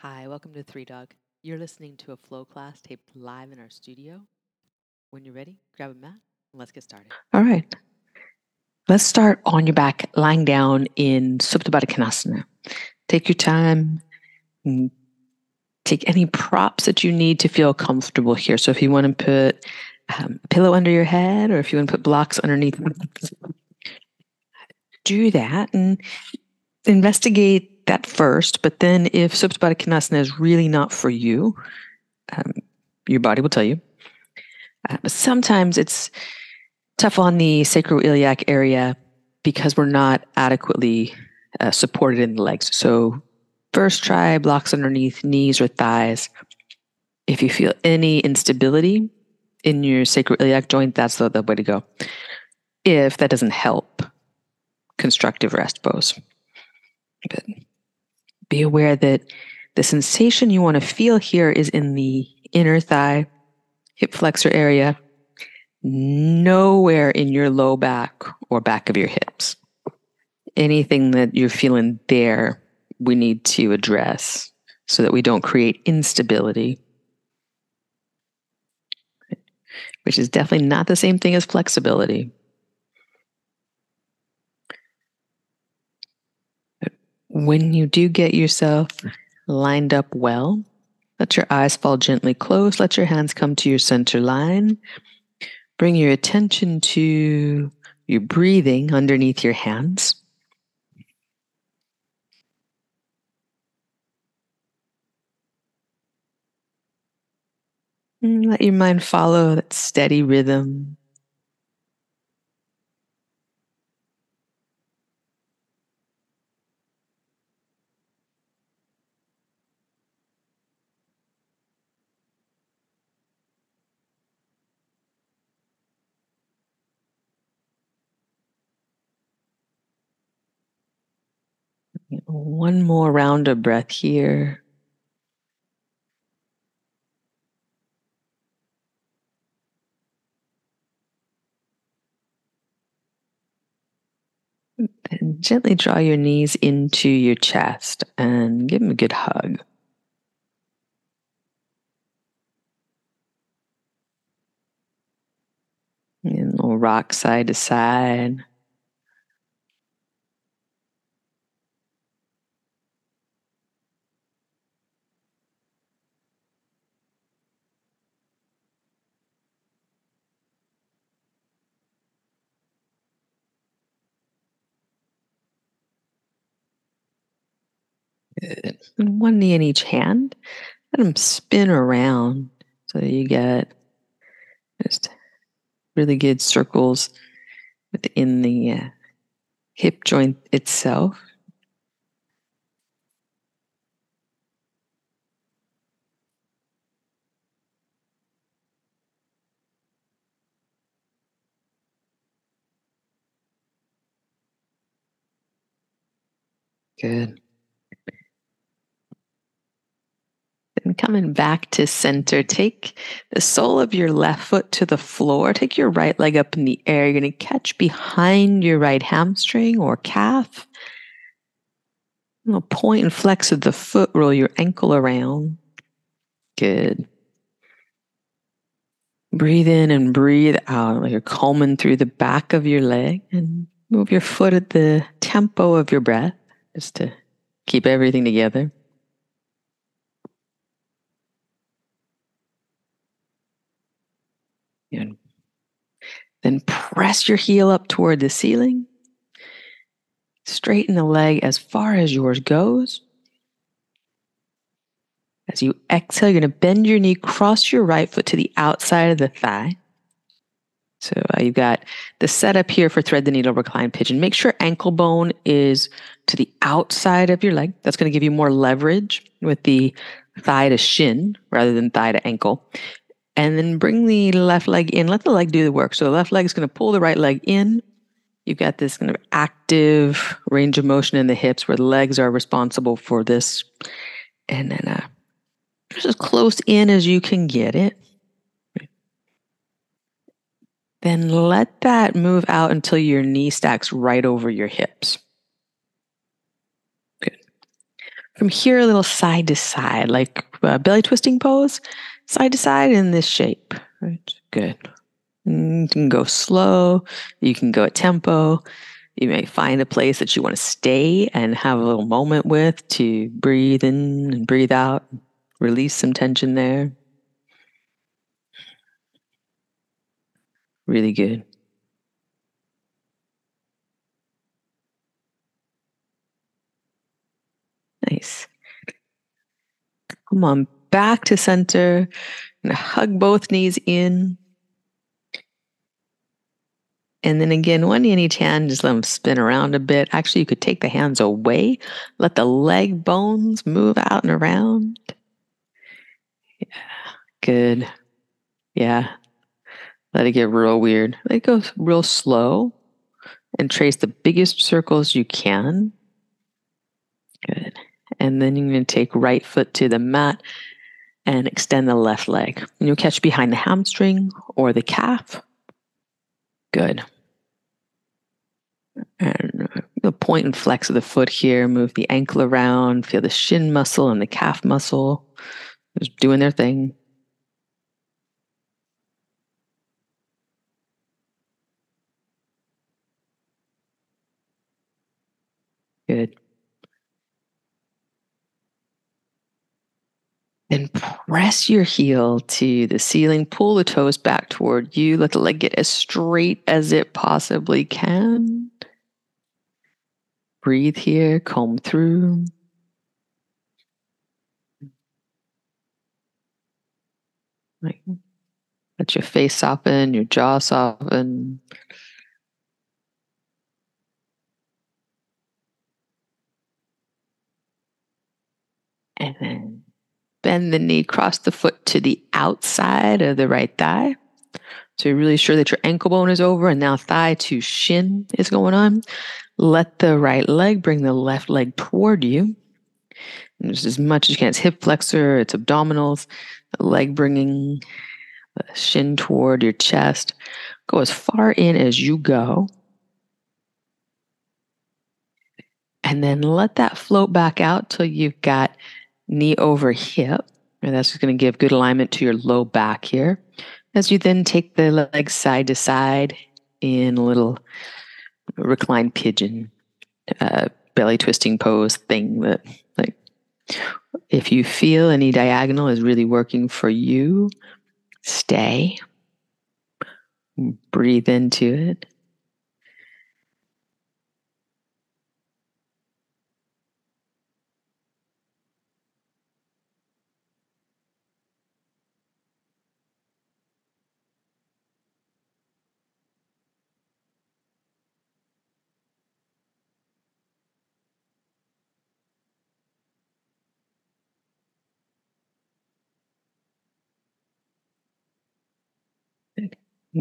Hi, welcome to Three Dog. You're listening to a flow class taped live in our studio. When you're ready, grab a mat and let's get started. All right. Let's start on your back, lying down in Supta Baddha Konasana. Take your time. Take any props that you need to feel comfortable here. So if you want to put um, a pillow under your head or if you want to put blocks underneath, do that and investigate that first. But then if Baddha is really not for you, um, your body will tell you. Uh, sometimes it's tough on the sacroiliac area because we're not adequately uh, supported in the legs. So first try blocks underneath knees or thighs. If you feel any instability in your sacroiliac joint, that's the, the way to go. If that doesn't help, constructive rest pose. But be aware that the sensation you want to feel here is in the inner thigh, hip flexor area, nowhere in your low back or back of your hips. Anything that you're feeling there, we need to address so that we don't create instability, which is definitely not the same thing as flexibility. When you do get yourself lined up well, let your eyes fall gently closed. Let your hands come to your center line. Bring your attention to your breathing underneath your hands. And let your mind follow that steady rhythm. One more round of breath here. And gently draw your knees into your chest and give them a good hug. And we'll rock side to side. Good. And one knee in each hand. Let them spin around so you get just really good circles within the uh, hip joint itself. Good. Coming back to center, take the sole of your left foot to the floor. Take your right leg up in the air. You're going to catch behind your right hamstring or calf. Point and flex of the foot, roll your ankle around. Good. Breathe in and breathe out like you're combing through the back of your leg and move your foot at the tempo of your breath just to keep everything together. And then press your heel up toward the ceiling. Straighten the leg as far as yours goes. As you exhale, you're going to bend your knee, cross your right foot to the outside of the thigh. So uh, you've got the setup here for thread the needle recline pigeon. Make sure ankle bone is to the outside of your leg. That's going to give you more leverage with the thigh to shin rather than thigh to ankle. And then bring the left leg in. Let the leg do the work. So the left leg is going to pull the right leg in. You've got this kind of active range of motion in the hips where the legs are responsible for this. And then uh, just as close in as you can get it. Then let that move out until your knee stacks right over your hips. Good. From here, a little side to side, like uh, belly twisting pose, side to side in this shape. Right, good. You can go slow. You can go at tempo. You may find a place that you want to stay and have a little moment with to breathe in and breathe out, release some tension there. Really good. Nice. Come on back to center and hug both knees in. And then again, one any hand, just let them spin around a bit. Actually, you could take the hands away, let the leg bones move out and around. Yeah, good. Yeah. Let it get real weird. Let it go real slow and trace the biggest circles you can. Good. And then you're going to take right foot to the mat and extend the left leg. And you'll catch behind the hamstring or the calf. Good. And the point and flex of the foot here. Move the ankle around. Feel the shin muscle and the calf muscle just doing their thing. Good. Then press your heel to the ceiling, pull the toes back toward you. Let the leg get as straight as it possibly can. Breathe here, comb through. Let your face soften, your jaw soften. And then Bend the knee, cross the foot to the outside of the right thigh. So you're really sure that your ankle bone is over and now thigh to shin is going on. Let the right leg bring the left leg toward you. And just as much as you can. It's hip flexor, it's abdominals, the leg bringing the shin toward your chest. Go as far in as you go. And then let that float back out till you've got knee over hip. And that's going to give good alignment to your low back here. As you then take the legs side to side in a little reclined pigeon, uh, belly twisting pose thing that, like, if you feel any diagonal is really working for you, stay. Breathe into it.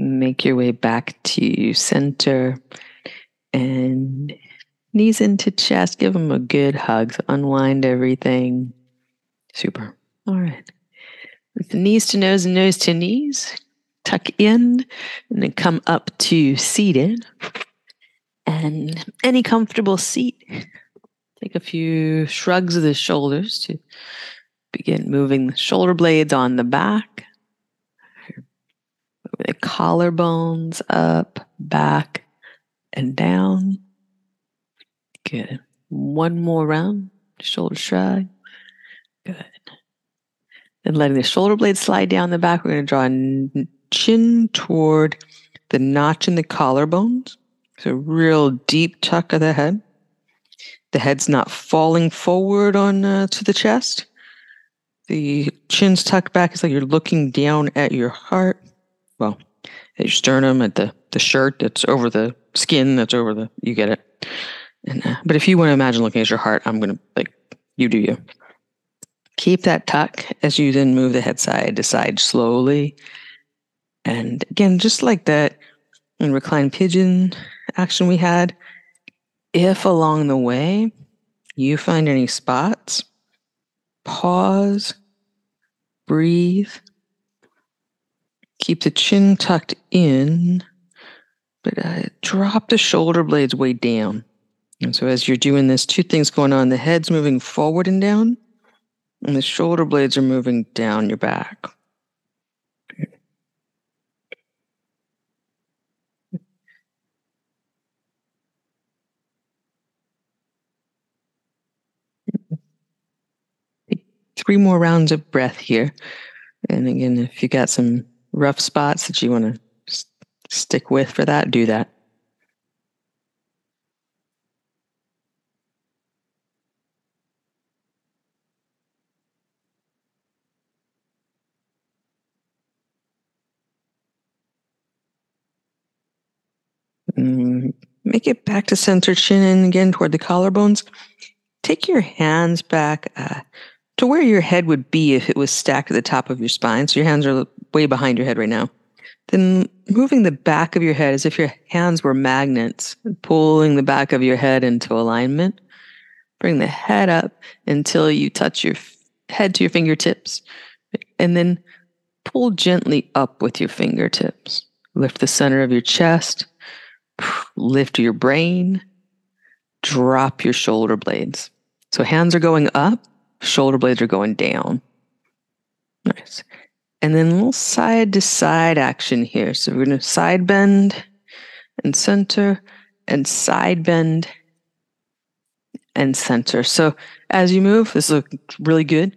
Make your way back to center and knees into chest. Give them a good hug. So unwind everything. Super. All right. With the knees to nose and nose to knees, tuck in and then come up to seated. And any comfortable seat. Take a few shrugs of the shoulders to begin moving the shoulder blades on the back the collarbones up, back, and down. Good. One more round. Shoulder shrug. Good. Then letting the shoulder blades slide down the back, we're going to draw a chin toward the notch in the collarbones. So, real deep tuck of the head. The head's not falling forward on uh, to the chest. The chin's tucked back. It's like you're looking down at your heart well, at your sternum, at the, the shirt that's over the skin, that's over the, you get it. And, uh, but if you want to imagine looking at your heart, I'm going to, like, you do you. Keep that tuck as you then move the head side to side slowly. And again, just like that in reclined pigeon action we had, if along the way you find any spots, pause, breathe, Keep the chin tucked in, but uh, drop the shoulder blades way down. And so as you're doing this, two things going on. The head's moving forward and down, and the shoulder blades are moving down your back. Three more rounds of breath here. And again, if you got some rough spots that you want to stick with for that, do that. Mm, make it back to center chin and again toward the collarbones. Take your hands back uh, to where your head would be if it was stacked at the top of your spine. So your hands are way behind your head right now. Then moving the back of your head as if your hands were magnets, pulling the back of your head into alignment. Bring the head up until you touch your head to your fingertips. And then pull gently up with your fingertips. Lift the center of your chest lift your brain, drop your shoulder blades. So hands are going up, shoulder blades are going down. Nice. And then a little side to side action here. So we're going to side bend and center and side bend and center. So as you move, this looks really good.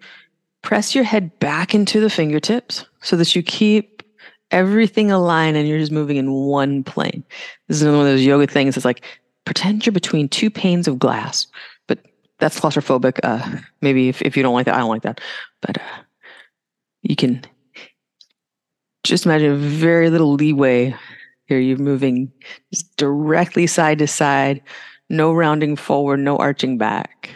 Press your head back into the fingertips so that you keep everything aligned and you're just moving in one plane. This is one of those yoga things. It's like pretend you're between two panes of glass, but that's claustrophobic. Uh, maybe if, if you don't like that, I don't like that. But uh, you can just imagine very little leeway here. You're moving just directly side to side, no rounding forward, no arching back.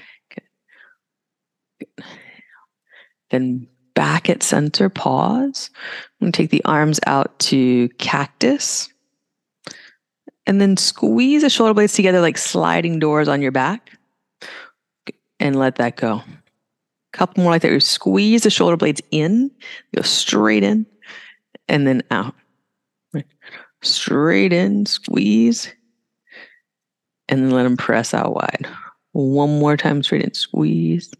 Then back at center, pause. I'm going to take the arms out to cactus. And then squeeze the shoulder blades together like sliding doors on your back and let that go. A couple more like that. You squeeze the shoulder blades in, go straight in, and then out. Straight in, squeeze, and then let them press out wide. One more time, straight in, squeeze,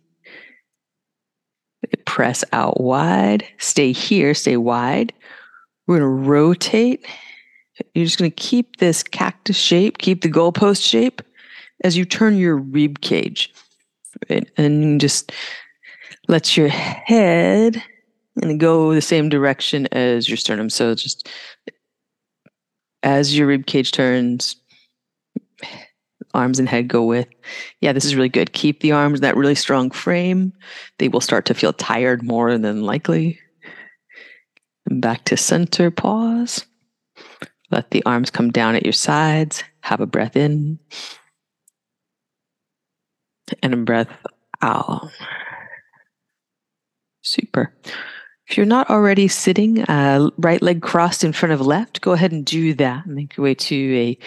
press out wide. Stay here, stay wide. We're going to rotate. You're just going to keep this cactus shape, keep the goalpost shape as you turn your rib cage. Right? And just let your head and go the same direction as your sternum. So just as your rib cage turns, arms and head go with. Yeah, this is really good. Keep the arms in that really strong frame. They will start to feel tired more than likely. And back to center, pause. Let the arms come down at your sides. Have a breath in and a breath out. Super. If you're not already sitting, uh, right leg crossed in front of left, go ahead and do that. Make your way to a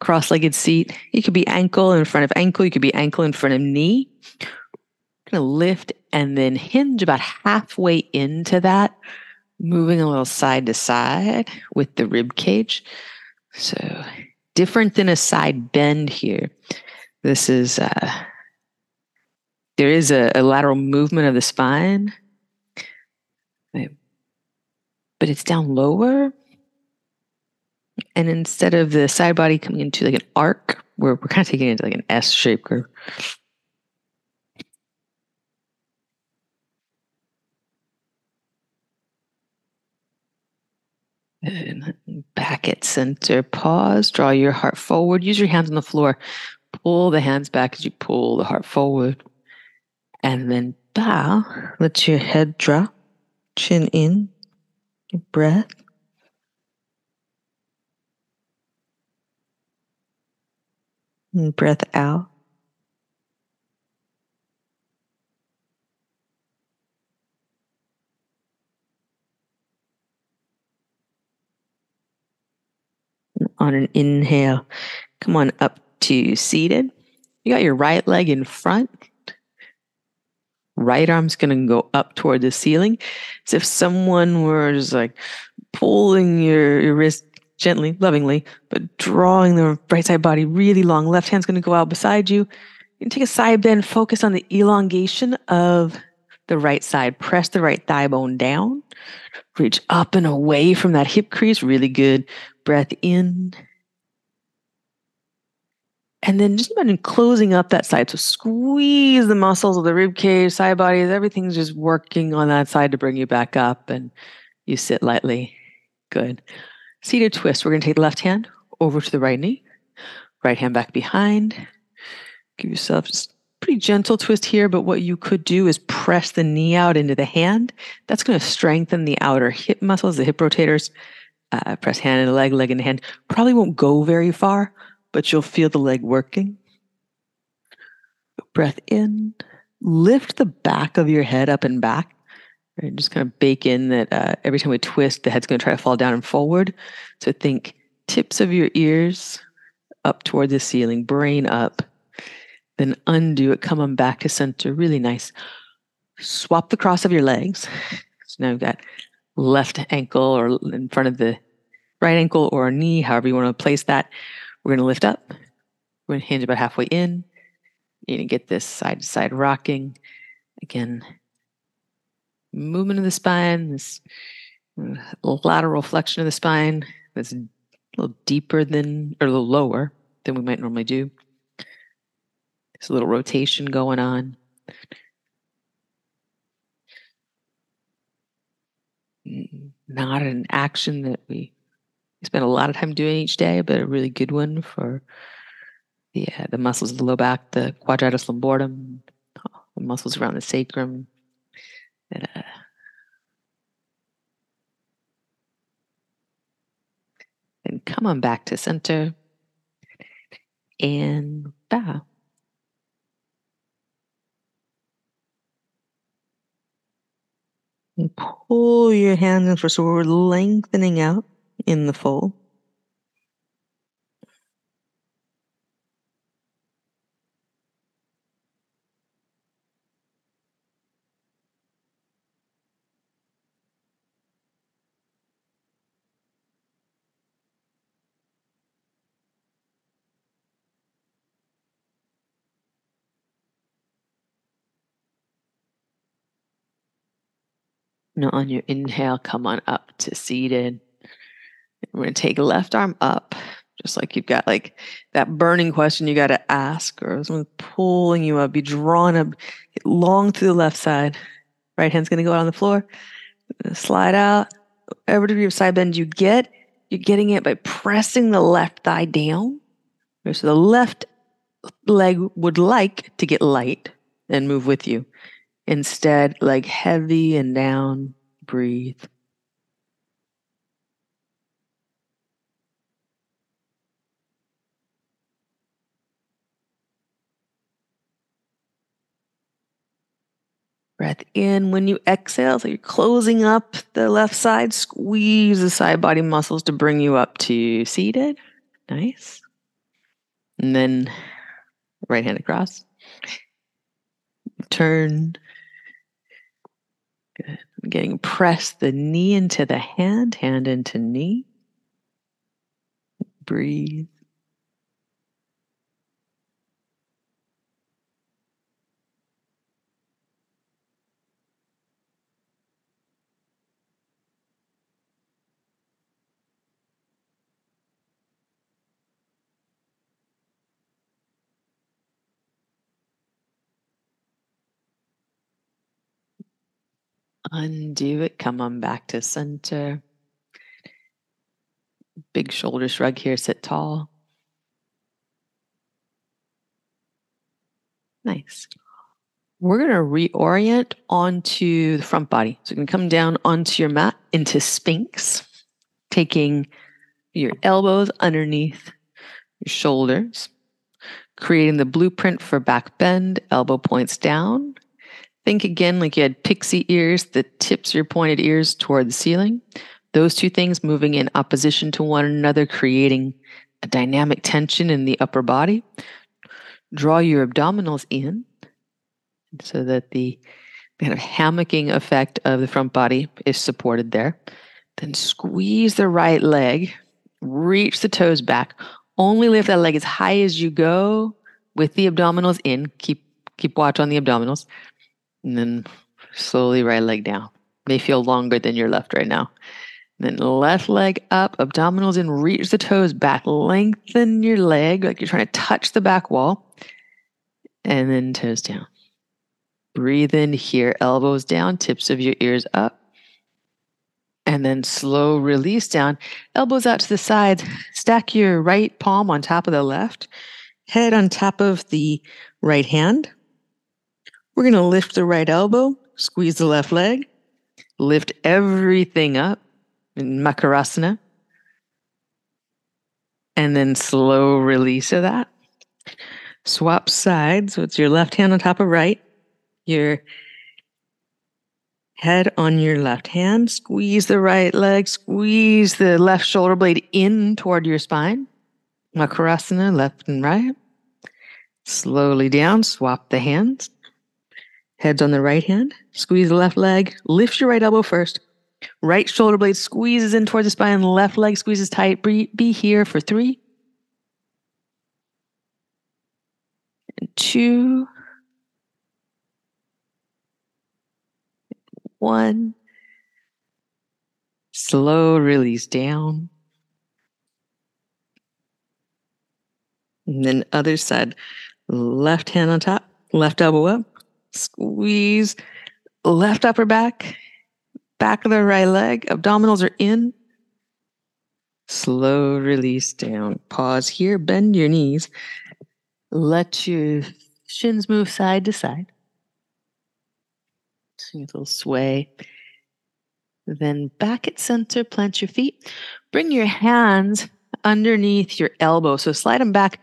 cross-legged seat. You could be ankle in front of ankle. You could be ankle in front of knee. Gonna lift and then hinge about halfway into that, moving a little side to side with the rib cage. So different than a side bend here. This is uh, there is a, a lateral movement of the spine, but it's down lower and instead of the side body coming into like an arc, we're, we're kind of taking it into like an S shape curve. And back at center, pause, draw your heart forward, use your hands on the floor, pull the hands back as you pull the heart forward, and then bow. Let your head drop, chin in, breath. And breath out. On an inhale, come on up to seated. You got your right leg in front. Right arm's going to go up toward the ceiling. As if someone were just like pulling your, your wrist gently, lovingly, but drawing the right side body really long. Left hand's going to go out beside you. You can take a side bend, focus on the elongation of the right side. Press the right thigh bone down. Reach up and away from that hip crease. Really good. Breath in. And then just imagine closing up that side. So squeeze the muscles of the rib cage, side bodies, everything's just working on that side to bring you back up. And you sit lightly. Good. Seated twist. We're going to take the left hand over to the right knee, right hand back behind. Give yourself just pretty gentle twist here, but what you could do is press the knee out into the hand. That's going to strengthen the outer hip muscles, the hip rotators. Uh, press hand into leg, leg into hand. Probably won't go very far, but you'll feel the leg working. Breath in. Lift the back of your head up and back. Right? Just kind of bake in that uh, every time we twist, the head's going to try to fall down and forward. So think tips of your ears up toward the ceiling, brain up. Then undo it, come on back to center. Really nice. Swap the cross of your legs. So now we've got left ankle or in front of the right ankle or knee, however you want to place that. We're going to lift up. We're going to hinge about halfway in. You're to get this side to side rocking. Again, movement of the spine, this uh, lateral flexion of the spine that's a little deeper than, or a little lower than we might normally do. There's a little rotation going on. Not an action that we spend a lot of time doing each day, but a really good one for the, uh, the muscles of the low back, the quadratus lumborum, the muscles around the sacrum, and, uh, and come on back to center and bow. And pull your hands in for so we're lengthening out in the fold. Now on your inhale, come on up to seated. We're going to take left arm up, just like you've got like that burning question you got to ask, or someone pulling you up. Be drawn up, long to the left side. Right hand's going to go out on the floor. Slide out. Whatever degree of side bend you get, you're getting it by pressing the left thigh down. So the left leg would like to get light and move with you. Instead, leg heavy and down, breathe. Breath in when you exhale. So you're closing up the left side. Squeeze the side body muscles to bring you up to seated. Nice. And then right hand across. Turn. Good. I'm getting press the knee into the hand, hand into knee. Breathe. Undo it. Come on back to center. Big shoulder shrug here. Sit tall. Nice. We're going to reorient onto the front body. So you can come down onto your mat into Sphinx, taking your elbows underneath your shoulders, creating the blueprint for back bend, elbow points down, Think again like you had pixie ears, the tips your pointed ears toward the ceiling. Those two things moving in opposition to one another, creating a dynamic tension in the upper body. Draw your abdominals in so that the kind of hammocking effect of the front body is supported there. Then squeeze the right leg Reach the toes back. Only lift that leg as high as you go with the abdominals in. Keep keep watch on the abdominals. And then slowly right leg down. May feel longer than your left right now. Then left leg up, abdominals in, reach the toes back, lengthen your leg like you're trying to touch the back wall, and then toes down. Breathe in here, elbows down, tips of your ears up. And then slow release down, elbows out to the sides. Stack your right palm on top of the left, head on top of the right hand. We're going to lift the right elbow, squeeze the left leg, lift everything up in Makarasana. And then slow release of that. Swap sides. So it's your left hand on top of right, your head on your left hand. Squeeze the right leg, squeeze the left shoulder blade in toward your spine. Makarasana, left and right. Slowly down, swap the hands. Heads on the right hand. Squeeze the left leg. Lift your right elbow first. Right shoulder blade squeezes in towards the spine. Left leg squeezes tight. Be, be here for three. And two. One. Slow release down. And then other side. Left hand on top, left elbow up. Squeeze left upper back, back of the right leg. Abdominals are in. Slow release down. Pause here. Bend your knees. Let your shins move side to side. a little sway. Then back at center, plant your feet. Bring your hands underneath your elbow. So slide them back.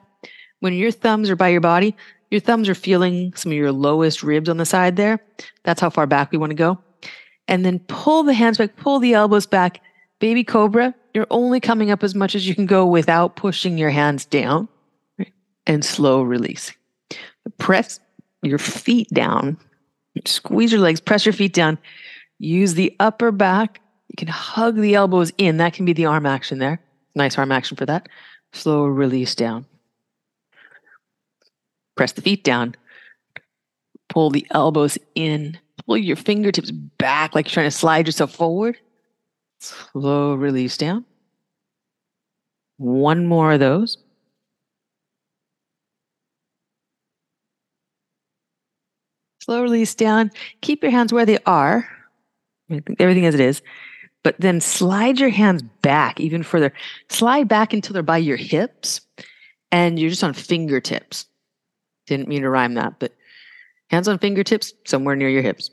When your thumbs are by your body, your thumbs are feeling some of your lowest ribs on the side there. That's how far back we want to go. And then pull the hands back, pull the elbows back. Baby cobra, you're only coming up as much as you can go without pushing your hands down. And slow release. Press your feet down. Squeeze your legs, press your feet down. Use the upper back. You can hug the elbows in. That can be the arm action there. Nice arm action for that. Slow release down press the feet down, pull the elbows in, pull your fingertips back like you're trying to slide yourself forward. Slow release down. One more of those. Slow release down. Keep your hands where they are. Everything as it is. But then slide your hands back even further. Slide back until they're by your hips and you're just on fingertips. Didn't mean to rhyme that, but hands on fingertips, somewhere near your hips.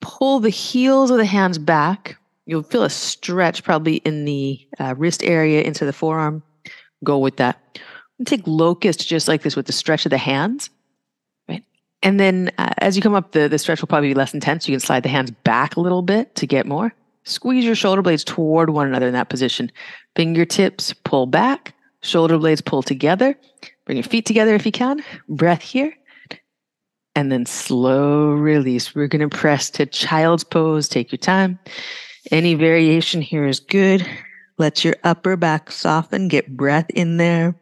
Pull the heels of the hands back. You'll feel a stretch probably in the uh, wrist area into the forearm. Go with that. Take locust just like this with the stretch of the hands. Right. And then uh, as you come up, the, the stretch will probably be less intense. You can slide the hands back a little bit to get more. Squeeze your shoulder blades toward one another in that position. Fingertips pull back, shoulder blades pull together. Bring your feet together if you can. Breath here. And then slow release. We're going to press to child's pose. Take your time. Any variation here is good. Let your upper back soften. Get breath in there.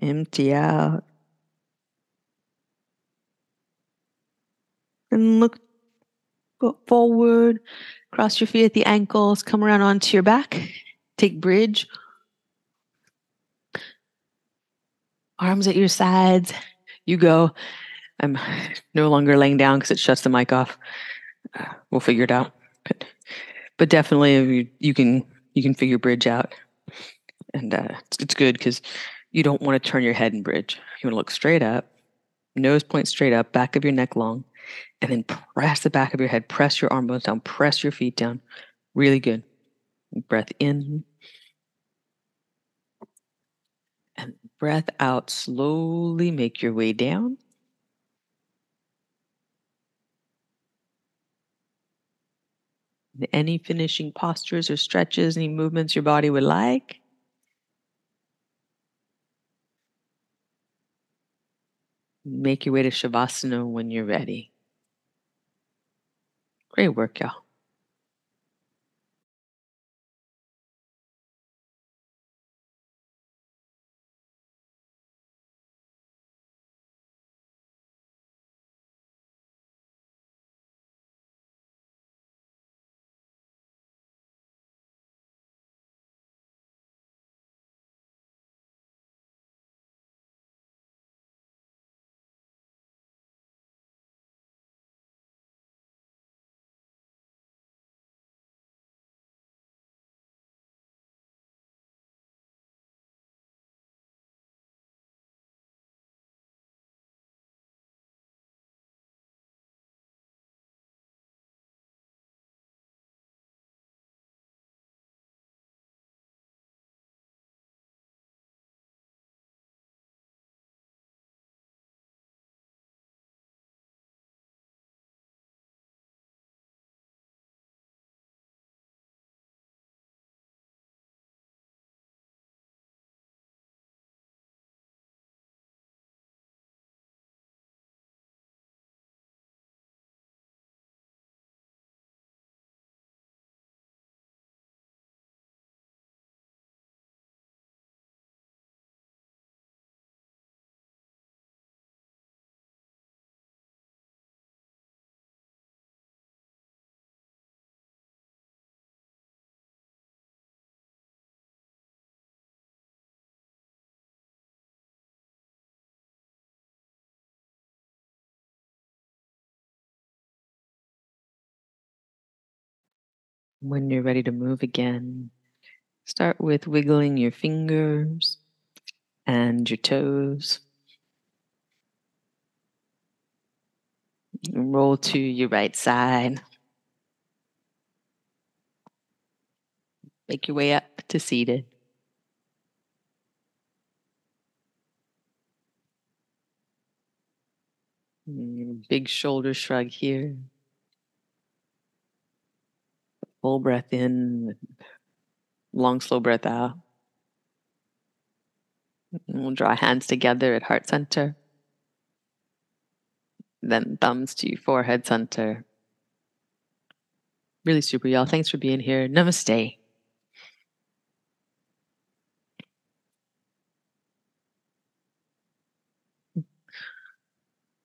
Empty out. And look Go forward, cross your feet at the ankles, come around onto your back. Take bridge. Arms at your sides. You go. I'm no longer laying down because it shuts the mic off. Uh, we'll figure it out. But, but definitely, you, you can you can figure bridge out, and uh, it's, it's good because you don't want to turn your head in bridge. You want to look straight up, nose point straight up, back of your neck long, and then press the back of your head, press your arm bones down, press your feet down. Really good. Breath in. And breath out. Slowly make your way down. Any finishing postures or stretches, any movements your body would like. Make your way to Shavasana when you're ready. Great work, y'all. When you're ready to move again, start with wiggling your fingers and your toes. Roll to your right side. Make your way up to seated. Mm, big shoulder shrug here. Full breath in, long, slow breath out. And we'll draw hands together at heart center. Then thumbs to forehead center. Really super, y'all. Thanks for being here. Namaste.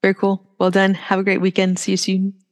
Very cool. Well done. Have a great weekend. See you soon.